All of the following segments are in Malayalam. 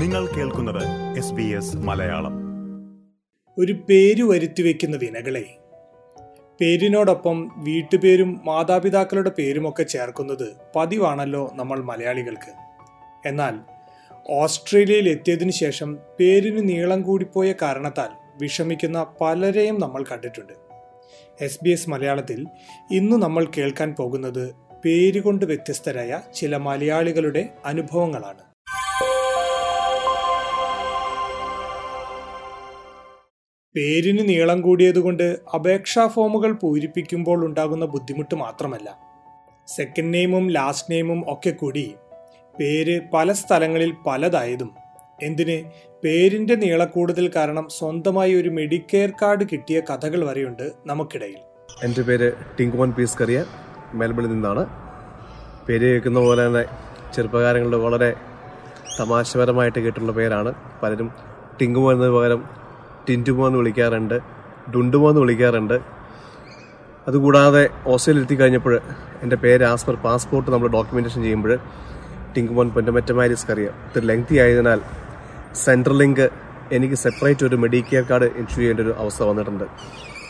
നിങ്ങൾ കേൾക്കുന്നത് എസ് ബി എസ് മലയാളം. ഒരു പേര് വരുത്തി വെക്കുന്ന വിനകളെ പേരിനോടൊപ്പം വീട്ടുപേരും മാതാപിതാക്കളുടെ പേരുമൊക്കെ ചേർക്കുന്നത് പതിവാണല്ലോ നമ്മൾ മലയാളികൾക്ക്. എന്നാൽ ഓസ്ട്രേലിയയിൽ എത്തിയതിനു ശേഷം പേരിന് നീളം കൂടിപ്പോയ കാരണത്താൽ വിഷമിക്കുന്ന പലരെയും നമ്മൾ കണ്ടിട്ടുണ്ട്. എസ് ബി എസ് മലയാളത്തിൽ ഇന്ന് നമ്മൾ കേൾക്കാൻ പോകുന്നത് പേരുകൊണ്ട് വ്യത്യസ്തരായ ചില മലയാളികളുടെ അനുഭവങ്ങളാണ്. പേരിന് നീളം കൂടിയതുകൊണ്ട് അപേക്ഷാ ഫോമുകൾ പൂരിപ്പിക്കുമ്പോൾ ഉണ്ടാകുന്ന ബുദ്ധിമുട്ട് മാത്രമല്ല. സെക്കൻഡ് നെയിമും ലാസ്റ്റ് നെയിമും ഒക്കെ കൂടി പേര് പല സ്ഥലങ്ങളിൽ പലതായതും. എന്തിന്? പേരിന്റെ നീളക്കൂടുതൽ കാരണം സ്വന്തമായി ഒരു മെഡിക്കെയർ കാർഡ് കിട്ടിയ കഥകൾ വരെയുണ്ട് നമുക്കിടയിൽ. എന്റെ പേര് ടിങ്കുമൻ പീസ് കറിയ മെൽബണിൽ നിന്നാണ്. പേര് കേൾക്കുന്ന പോലെ തന്നെ ചെറുപ്പകാരങ്ങളുടെ വളരെ തമാശപരമായിട്ട് കേട്ടിട്ടുള്ള പേരാണ്. പലരും ടിങ്കുമോ എന്നതിന് പകരം ടിന്റുമോ എന്ന് വിളിക്കാറുണ്ട് ഡുണ്ടുമോ എന്ന് വിളിക്കാറുണ്ട്. അതുകൂടാതെ ഓസ്ട്രേലിയയിൽ എത്തിക്കഴിഞ്ഞപ്പോൾ എന്റെ പേര് ആസ് പെർ പാസ്പോർട്ട് നമ്മൾ ഡോക്യുമെന്റേഷൻ ചെയ്യുമ്പോൾ ടിങ്കുമോൻ പൊന്നമറ്റമാരിസ് കറിയ ഒത്തിരി ലെങ്തി ആയതിനാൽ സെൻട്രൽ ലിങ്ക് എനിക്ക് സെപ്പറേറ്റ് ഒരു മെഡിക്കൽ കാർഡ് ഇഷ്യൂ ചെയ്യേണ്ട ഒരു അവസ്ഥ വന്നിട്ടുണ്ട്.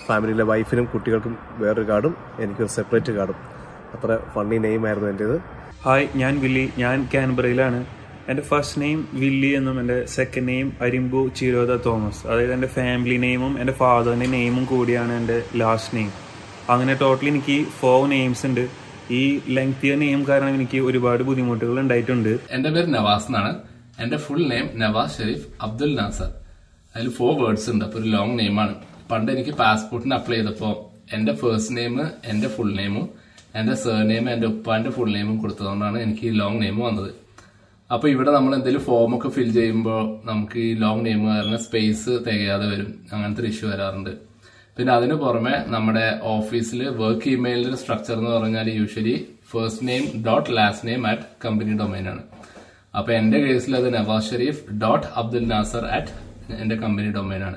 ഫാമിലിയിലെ വൈഫിനും കുട്ടികൾക്കും വേറൊരു കാർഡും എനിക്കൊരു സെപ്പറേറ്റ് കാർഡും അത്ര ഫണ്ണി നെയിമായിരുന്നു എന്റേത് ഹായ് ഞാൻ വില്ലി. ഞാൻ കാൻബറയിലാണ് എന്റെ ഫസ്റ്റ് നെയിം വില്ലി എന്നും എന്റെ second name Arimbu Chiroda Thomas. അതായത് എന്റെ ഫാമിലി നെയിമും എന്റെ ഫാദറിന്റെ നെയിമും കൂടിയാണ് എന്റെ ലാസ്റ്റ് നെയിം അങ്ങനെ ടോട്ടലി എനിക്ക് ഫോർ നെയിംസ് ഉണ്ട്. ഈ ലെങ്തിയ നെയിം കാരണം എനിക്ക് ഒരുപാട് ബുദ്ധിമുട്ടുകൾ ഉണ്ടായിട്ടുണ്ട്. എന്റെ പേര് നവാസ് എന്നാണ്. എന്റെ ഫുൾ നെയിം നവാസ് ഷെരീഫ് അബ്ദുൽ നാസർ. അതിൽ ഫോർ വേർഡ്സ് ഉണ്ട് അപ്പോൾ ഒരു ലോങ് നെയിമാണ് പണ്ട് എനിക്ക് പാസ്പോർട്ടിന് അപ്ലൈ ചെയ്തപ്പോൾ എന്റെ ഫസ്റ്റ് നെയിം എന്റെ ഫുൾ നെയിമും എന്റെ സർ നെയിം എന്റെ ഉപ്പാന്റെ ഫുൾ നെയിമും കൊടുത്തതുകൊണ്ടാണ് എനിക്ക് ഈ ലോങ് നെയിം വന്നത്. അപ്പൊ ഇവിടെ നമ്മൾ എന്തെങ്കിലും ഫോം ഒക്കെ ഫിൽ ചെയ്യുമ്പോൾ നമുക്ക് ഈ ലോങ് നെയിം കാരണം സ്പേസ് തികയാതെ വരും. അങ്ങനത്തെ ഇഷ്യൂ വരാറുണ്ട്. പിന്നെ അതിന് പുറമെ നമ്മുടെ ഓഫീസിൽ വർക്ക് ഇമെയിലിന്റെ സ്ട്രക്ചർ എന്ന് പറഞ്ഞാൽ usually first name dot last name at company domain ആണ്. അപ്പൊ എന്റെ കേസിൽ അത് നവാസ് ഷെരീഫ് ഡോട്ട് അബ്ദുൽ നാസർ അറ്റ് എന്റെ കമ്പനി ഡൊമൈൻ ആണ്.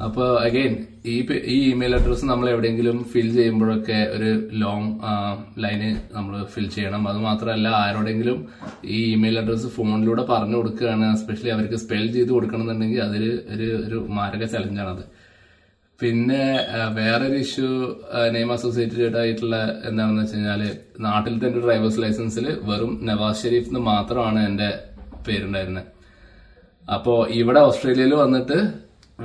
അപ്പോൾ അഗൈൻ ഈ ഈ ഇമെയിൽ അഡ്രസ്സ് നമ്മൾ എവിടെയെങ്കിലും ഫിൽ ചെയ്യുമ്പോഴൊക്കെ ഒരു ലോങ് ലൈന് നമ്മൾ ഫിൽ ചെയ്യണം. അത് മാത്രമല്ല ആരോടെങ്കിലും ഈ ഇമെയിൽ അഡ്രസ്സ് ഫോണിലൂടെ പറഞ്ഞു കൊടുക്കുകയാണ് എസ്പെഷ്യലി അവർക്ക് സ്പെൽ ചെയ്ത് കൊടുക്കണം എന്നുണ്ടെങ്കിൽ അതൊരു ഒരു ഒരു മാരക ചലഞ്ചാണ് അത് പിന്നെ വേറൊരു ഇഷ്യൂ നെയ്മ അസോസിയേറ്റഡ് ആയിട്ടുള്ള എന്താണെന്ന് വെച്ച് കഴിഞ്ഞാൽ നാട്ടിൽ തന്നെ ഡ്രൈവേഴ്സ് ലൈസൻസിൽ വെറും നവാസ് ഷെരീഫ് എന്ന് മാത്രമാണ് എന്റെ പേരുണ്ടായിരുന്നത് അപ്പോ ഇവിടെ ഓസ്ട്രേലിയയിൽ വന്നിട്ട്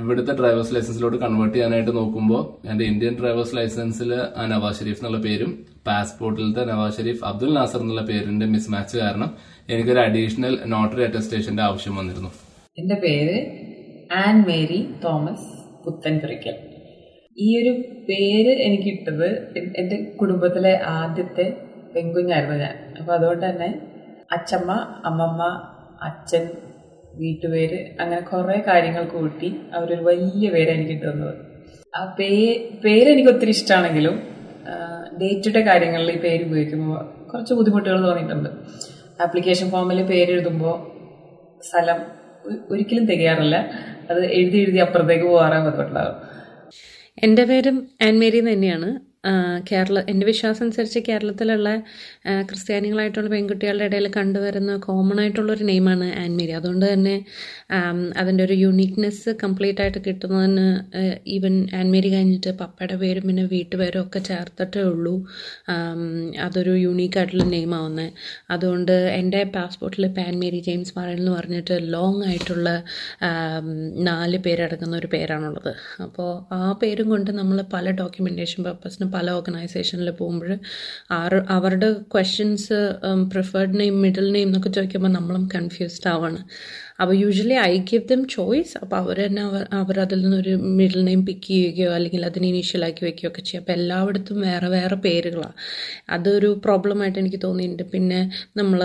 ഇവിടുത്തെ ഡ്രൈവേഴ്സ് ലൈസൻസിലോട്ട് കൺവേർട്ട് ചെയ്യാനായിട്ട് നോക്കുമ്പോൾ എന്റെ ഇന്ത്യൻ ഡ്രൈവേഴ്സ് ലൈസൻസിൽ നവാസ് ഷെരീഫ് എന്നുള്ള പേരും പാസ്പോർട്ടിലത്തെ നവാസ് ഷെരീഫ് അബ്ദുൽ നാസർ എന്നുള്ള പേരിന്റെ മിസ്മാച്ച് കാരണം എനിക്കൊരു അഡീഷണൽ നോട്ടറി അറ്റസ്റ്റേഷന്റെ ആവശ്യം വന്നിരുന്നു. എന്റെ പേര് ആൻ മേരി തോമസ് പുത്തൻപുരയ്ക്കൽ. ഈ ഒരു പേര് എനിക്ക് കിട്ടത് എന്റെ എന്റെ കുടുംബത്തിലെ ആദ്യത്തെ പെൺകുഞ്ഞായിരുന്നു ഞാൻ. അപ്പം അതുകൊണ്ട് തന്നെ അച്ചമ്മ അമ്മമ്മ അച്ഛൻ വീട്ടുപേര് അങ്ങനെ കുറേ കാര്യങ്ങൾ കൂട്ടി അവരൊരു വലിയ പേര് എനിക്ക് തന്നത് ആ പേ പേര് എനിക്ക് ഒത്തിരി ഇഷ്ടമാണെങ്കിലും ഡേ ടു ഡേ കാര്യങ്ങളിൽ ഈ പേര് ഉപയോഗിക്കുമ്പോൾ കുറച്ച് ബുദ്ധിമുട്ടുകൾ തോന്നിയിട്ടുണ്ട്. ആപ്ലിക്കേഷൻ ഫോമിൽ പേരെഴുതുമ്പോൾ സ്ഥലം ഒരിക്കലും തികയാറില്ല. അത് എഴുതി എഴുതി അപ്പുറത്തേക്ക് പോകാറേ പറ്റുള്ളാവും എന്റെ പേരും ആൻമേരി തന്നെയാണ്. കേരള എന്റെ വിശ്വാസം അനുസരിച്ച് കേരളത്തിലുള്ള ക്രിസ്ത്യാനികളായിട്ടുള്ള പെൺകുട്ടികളുടെ ഇടയിൽ കണ്ടുവരുന്ന കോമൺ ആയിട്ടുള്ളൊരു നെയിമാണ് ആൻമേരി. അതുകൊണ്ട് തന്നെ അതിന്റെ ഒരു യുണീക്നെസ് കംപ്ലീറ്റ് ആയിട്ട് കിട്ടുന്നതിന് ഈവൻ ആൻമേരി കഴിഞ്ഞിട്ട് പപ്പയുടെ പേരും പിന്നെ വീട്ടുപേരും ഒക്കെ ചേർത്തിട്ടേ ഉള്ളൂ. അതൊരു യുണീക്ക് ആയിട്ടുള്ള നെയിം അതുകൊണ്ട് എന്റെ പാസ്പോർട്ടിൽ പാൻമേരി ജെയിംസ് മറൻ എന്ന് പറഞ്ഞിട്ട് ലോങ് ആയിട്ടുള്ള നാല് പേരടങ്ങുന്ന ഒരു പേരാണുള്ളത്. അപ്പോൾ ആ പേരും കൊണ്ട് നമ്മൾ പല ഡോക്യുമെന്റേഷൻ പർപ്പസിന് പല ഓർഗനൈസേഷനിൽ പോകുമ്പോൾ ആറ് അവരുടെ questions preferred name middle name എന്നൊക്കെ ചോദിക്കുമ്പോൾ നമ്മളും കൺഫ്യൂസ്ഡ് ആവാണ്. അപ്പോൾ usually I give them choice അപ്പോൾ അവർ തന്നെ അവർ അതിൽ നിന്നൊരു മിഡിൽ നെയിം പിക്ക് ചെയ്യുകയോ അല്ലെങ്കിൽ അതിനെ ഇനീഷ്യലാക്കി വെക്കുകയോ ഒക്കെ ചെയ്യും. അപ്പോൾ എല്ലായിടത്തും വേറെ വേറെ പേരുകളാണ് അതൊരു പ്രോബ്ലമായിട്ട് എനിക്ക് തോന്നിയിട്ടുണ്ട്. പിന്നെ നമ്മൾ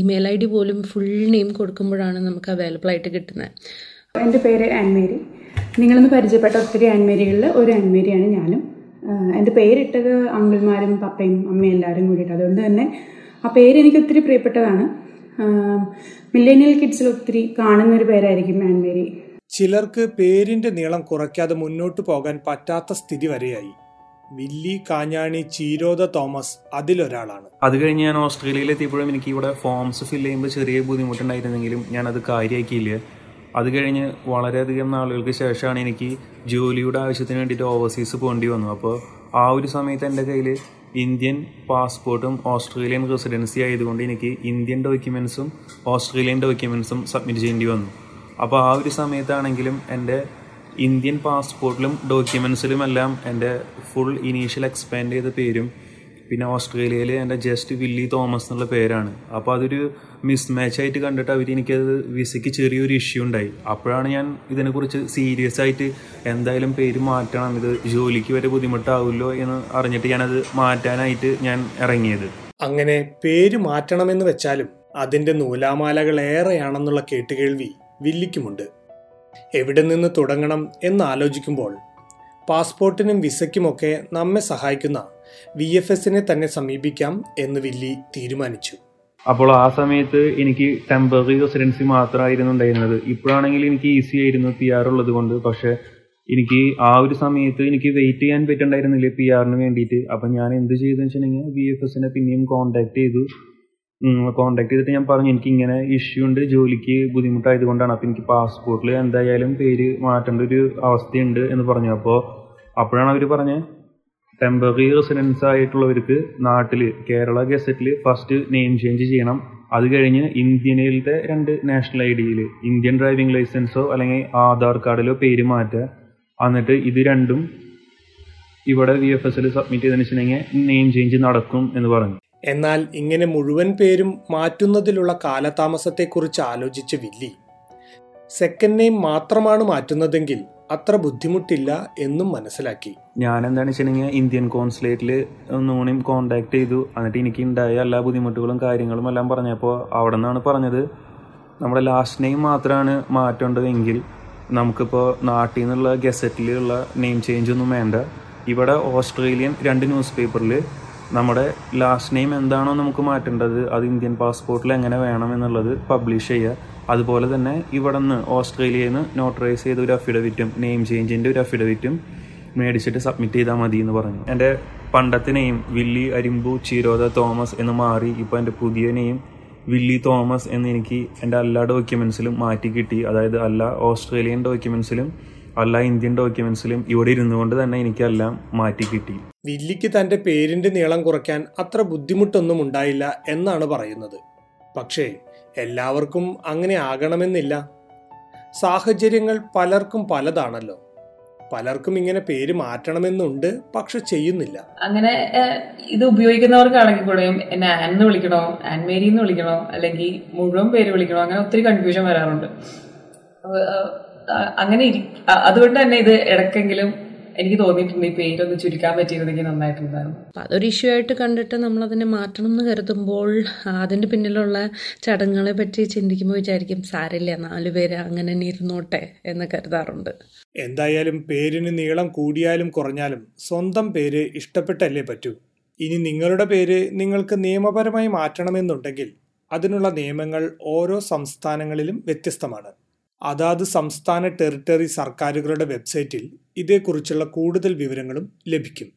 ഇമെയിൽ ഐ ഡി പോലും ഫുൾ നെയിം കൊടുക്കുമ്പോഴാണ് നമുക്ക് അവൈലബിൾ ആയിട്ട് കിട്ടുന്നത്. എന്റെ പേര് ആൻമേരി നിങ്ങളിന്ന് പരിചയപ്പെട്ട ഒത്തിരി ആൻമേരികളിൽ ഒരു ആൻമേരിയാണ് ഞാനും. എന്റെ പേരിട്ടത് അങ്കിൾമാരും പപ്പയും അമ്മയും എല്ലാവരും കൂടിയിട്ട്. അതുകൊണ്ട് തന്നെ ആ പേര് എനിക്ക് ഒത്തിരി പ്രിയപ്പെട്ടതാണ്. മില്ലേനിയൽ കിഡ്സിൽ ഒത്തിരി കാണുന്ന ഒരു പേരായിരിക്കും ആൻമേരി ചിലർക്ക് പേരിന്റെ നീളം കുറയ്ക്കാതെ മുന്നോട്ട് പോകാൻ പറ്റാത്ത സ്ഥിതി വരെയായി. വില്ലി കാഞ്ഞാണി ചീരോദ തോമസ് അതിലൊരാളാണ്. അത് കഴിഞ്ഞ് ഞാൻ ഓസ്ട്രേലിയയിൽ എത്തിയപ്പോഴും എനിക്ക് ഇവിടെ ഫോംസ് ഫില്ല് ചെയ്യുമ്പോൾ ചെറിയ ബുദ്ധിമുട്ടുണ്ടായിരുന്നെങ്കിലും അത് കാര്യമാക്കിയില്ല. അത് കഴിഞ്ഞ് വളരെയധികം നാളുകൾക്ക് ശേഷമാണ് എനിക്ക് ജോലിയുടെ ആവശ്യത്തിന് വേണ്ടിയിട്ട് ഓവർസീസ് പോകേണ്ടി വന്നു. അപ്പോൾ ആ ഒരു സമയത്ത് എന്റെ കയ്യിൽ ഇന്ത്യൻ പാസ്പോർട്ടും ഓസ്ട്രേലിയൻ റെസിഡൻസി ആയതുകൊണ്ട് എനിക്ക് ഇന്ത്യൻ ഡോക്യുമെൻസും ഓസ്ട്രേലിയൻ ഡോക്യുമെൻസും സബ്മിറ്റ് ചെയ്യേണ്ടി വന്നു. അപ്പോൾ ആ ഒരു സമയത്താണെങ്കിലും എന്റെ ഇന്ത്യൻ പാസ്പോർട്ടിലും ഡോക്യുമെൻസിലുമെല്ലാം എന്റെ ഫുൾ ഇനീഷ്യൽ എക്സ്പാൻഡ് ചെയ്ത പേരും പിന്നെ ഓസ്ട്രേലിയയിലെ എന്റെ ജസ്റ്റ് വില്ലി തോമസ് എന്നുള്ള പേരാണ്. അപ്പോൾ അതൊരു മിസ് മാച്ച് ആയിട്ട് കണ്ടിട്ട് അവർ എനിക്കത് വിസയ്ക്ക് ചെറിയൊരു ഇഷ്യൂ ഉണ്ടായി. അപ്പോഴാണ് ഞാൻ ഇതിനെക്കുറിച്ച് സീരിയസ് ആയിട്ട് എന്തായാലും പേര് മാറ്റണം ഇത് ജോലിക്ക് വരെ ബുദ്ധിമുട്ടാവില്ലോ എന്ന് അറിഞ്ഞിട്ട് ഞാനത് മാറ്റാനായിട്ട് ഞാൻ ഇറങ്ങിയത്. അങ്ങനെ പേര് മാറ്റണമെന്ന് വെച്ചാലും അതിന്റെ നൂലാമാലകൾ ഏറെയാണെന്നുള്ള കേട്ടുകേൾവി വില്ലിക്കുമുണ്ട്. എവിടെ നിന്ന് തുടങ്ങണം എന്ന് ആലോചിക്കുമ്പോൾ പാസ്പോർട്ടിനും വിസയ്ക്കുമൊക്കെ നമ്മെ സഹായിക്കുന്ന വി എഫ് എസിനെ തന്നെ സമീപിക്കാം എന്ന് വില്ലി തീരുമാനിച്ചു. അപ്പോൾ ആ സമയത്ത് എനിക്ക് ടെമ്പററി റെസിഡൻസി മാത്രമായിരുന്നു ഉണ്ടായിരുന്നത്. ഇപ്പോഴാണെങ്കിൽ എനിക്ക് ഈസി ആയിരുന്നു പി ആർ ഉള്ളത് കൊണ്ട്. പക്ഷെ എനിക്ക് ആ ഒരു സമയത്ത് എനിക്ക് വെയിറ്റ് ചെയ്യാൻ പറ്റുണ്ടായിരുന്നില്ല പി ആറിന് വേണ്ടിയിട്ട്? അപ്പം ഞാൻ എന്ത് ചെയ്തെന്ന് വെച്ചിട്ടുണ്ടെങ്കിൽ വി എഫ് എസിനെ പിന്നെയും കോൺടാക്ട് ചെയ്തു. കോൺടാക്ട് ചെയ്തിട്ട് ഞാൻ പറഞ്ഞു എനിക്ക് ഇങ്ങനെ ഇഷ്യൂ ഉണ്ട്. ജോലിക്ക് ബുദ്ധിമുട്ടായത് കൊണ്ടാണ്. അപ്പം എനിക്ക് പാസ്പോർട്ടിൽ എന്തായാലും പേര് മാറ്റേണ്ട ഒരു അവസ്ഥയുണ്ട് എന്ന് പറഞ്ഞു. അപ്പോൾ അപ്പോഴാണ് അവർ പറഞ്ഞത് ടെമ്പററി റെസിഡൻസ് ആയിട്ടുള്ളവർക്ക് നാട്ടിൽ കേരള ഗസറ്റിൽ ഫസ്റ്റ് നെയിം ചേഞ്ച് ചെയ്യണം. അത് കഴിഞ്ഞ് ഇന്ത്യനിലത്തെ രണ്ട് നാഷണൽ ഐ ഡിയിൽ ഇന്ത്യൻ ഡ്രൈവിംഗ് ലൈസൻസോ അല്ലെങ്കിൽ ആധാർ കാർഡിലോ പേര് മാറ്റുക. എന്നിട്ട് ഇത് രണ്ടും ഇവിടെ വി എഫ് എസിൽ സബ്മിറ്റ് ചെയ്തതിന് വെച്ചിട്ടുണ്ടെങ്കിൽ നെയിം ചേഞ്ച് നടക്കും എന്ന് പറഞ്ഞു. എന്നാൽ ഇങ്ങനെ മുഴുവൻ പേരും മാറ്റുന്നതിലുള്ള കാലതാമസത്തെക്കുറിച്ച് ആലോചിച്ച് വില്ലി. സെക്കൻഡ് നെയിം മാത്രമാണ് മാറ്റുന്നതെങ്കിൽ അത്ര ബുദ്ധിമുട്ടില്ല എന്നും മനസ്സിലാക്കി. ഞാൻ എന്താണെന്ന് വെച്ചിട്ടുണ്ടെങ്കിൽ ഇന്ത്യൻ കോൺസുലേറ്റിൽ ഒന്നുകൂടിയും കോൺടാക്ട് ചെയ്തു. എന്നിട്ട് എനിക്ക് ഉണ്ടായ എല്ലാ ബുദ്ധിമുട്ടുകളും കാര്യങ്ങളും എല്ലാം പറഞ്ഞപ്പോൾ അവിടെ നിന്നാണ് പറഞ്ഞത് നമ്മുടെ ലാസ്റ്റ് നെയിം മാത്രമാണ് മാറ്റേണ്ടതെങ്കിൽ നമുക്കിപ്പോൾ നാട്ടിൽ നിന്നുള്ള ഗസറ്റിലുള്ള നെയിം ചേഞ്ച് ഒന്നും വേണ്ട. ഇവിടെ ഓസ്ട്രേലിയൻ രണ്ട് ന്യൂസ് പേപ്പറിൽ നമ്മുടെ ലാസ്റ്റ് നെയിം എന്താണോ നമുക്ക് മാറ്റേണ്ടത് അത് ഇന്ത്യൻ പാസ്പോർട്ടിൽ എങ്ങനെ വേണം എന്നുള്ളത് പബ്ലിഷ് ചെയ്യുക. അതുപോലെ തന്നെ ഇവിടെ നിന്ന് ഓസ്ട്രേലിയയിൽ നിന്ന് നോട്ടറൈസ് ചെയ്ത ഒരു അഫിഡവിറ്റും നെയിം ചേഞ്ചിന്റെ ഒരു അഫിഡവിറ്റും മേടിച്ചിട്ട് സബ്മിറ്റ് ചെയ്താൽ മതി എന്ന് പറഞ്ഞു. എന്റെ പണ്ടത്തെ name Willy Arimbu Chiroda Thomas എന്ന് മാറി ഇപ്പോൾ എന്റെ പുതിയ നെയിം വില്ലി തോമസ് എന്ന് എനിക്ക് എന്റെ എല്ലാ ഡോക്യുമെൻസിലും മാറ്റി കിട്ടി. അതായത് എല്ലാ ഓസ്ട്രേലിയൻ ഡോക്യുമെൻസിലും എല്ലാ ഇന്ത്യൻ ഡോക്യുമെന്റ്സിലും ഇവിടെ ഇരുന്നുകൊണ്ട് തന്നെ എനിക്കെല്ലാം മാറ്റി കിട്ടി. വില്ലിക്ക് തന്റെ പേരിന്റെ നീളം കുറയ്ക്കാൻ അത്ര ബുദ്ധിമുട്ടൊന്നും ഉണ്ടായില്ല എന്നാണ് പറയുന്നത്. പക്ഷേ എല്ലാവർക്കും അങ്ങനെ ആകണമെന്നില്ല. സാഹചര്യങ്ങൾ പലർക്കും പലതാണല്ലോ. പലർക്കും ഇങ്ങനെ പേര് മാറ്റണമെന്നുണ്ട് പക്ഷെ ചെയ്യുന്നില്ല. അങ്ങനെ ഇത് ഉപയോഗിക്കുന്നവർക്കാണെങ്കിൽ കൂടെയും എന്നെ ആൻ എന്ന് വിളിക്കണോ ആൻ മേരി എന്ന് വിളിക്കണോ അല്ലെങ്കിൽ മുഴുവൻ പേര് വിളിക്കണോ അങ്ങനെ ഒത്തിരി കൺഫ്യൂഷൻ വരാറുണ്ട്. അങ്ങനെ അതുകൊണ്ട് തന്നെ ഇത് ഇടക്കെങ്കിലും എനിക്ക് തോന്നിയിട്ടുണ്ട് ഈ പേരൊന്ന് ചുരുക്കാൻ പറ്റിയിരുന്നെങ്കിൽ നന്നായിട്ടുണ്ടായിരുന്നു. അപ്പം അതൊരു ഇഷ്യൂ ആയിട്ട് കണ്ടിട്ട് നമ്മൾ അതിനെ മാറ്റണം എന്ന് കരുതുമ്പോൾ അതിന്റെ പിന്നിലുള്ള ചടങ്ങുകളെ പറ്റി ചിന്തിക്കുമ്പോൾ വിചാരിക്കും സാരില്ല നാല് പേര് അങ്ങനെ ഇരുന്നോട്ടെ എന്ന് കരുതാറുണ്ട്. എന്തായാലും പേരിന് നീളം കൂടിയാലും കുറഞ്ഞാലും സ്വന്തം പേര് ഇഷ്ടപ്പെട്ടല്ലേ പറ്റൂ? ഇനി നിങ്ങളുടെ പേര് നിങ്ങൾക്ക് നിയമപരമായി മാറ്റണമെന്നുണ്ടെങ്കിൽ അതിനുള്ള നിയമങ്ങൾ ഓരോ സംസ്ഥാനങ്ങളിലും വ്യത്യസ്തമാണ്. അതാത് സംസ്ഥാന ടെറിട്ടറി സർക്കാരുകളുടെ വെബ്സൈറ്റിൽ ഇതേക്കുറിച്ചുള്ള കൂടുതൽ വിവരങ്ങളും ലഭിക്കും.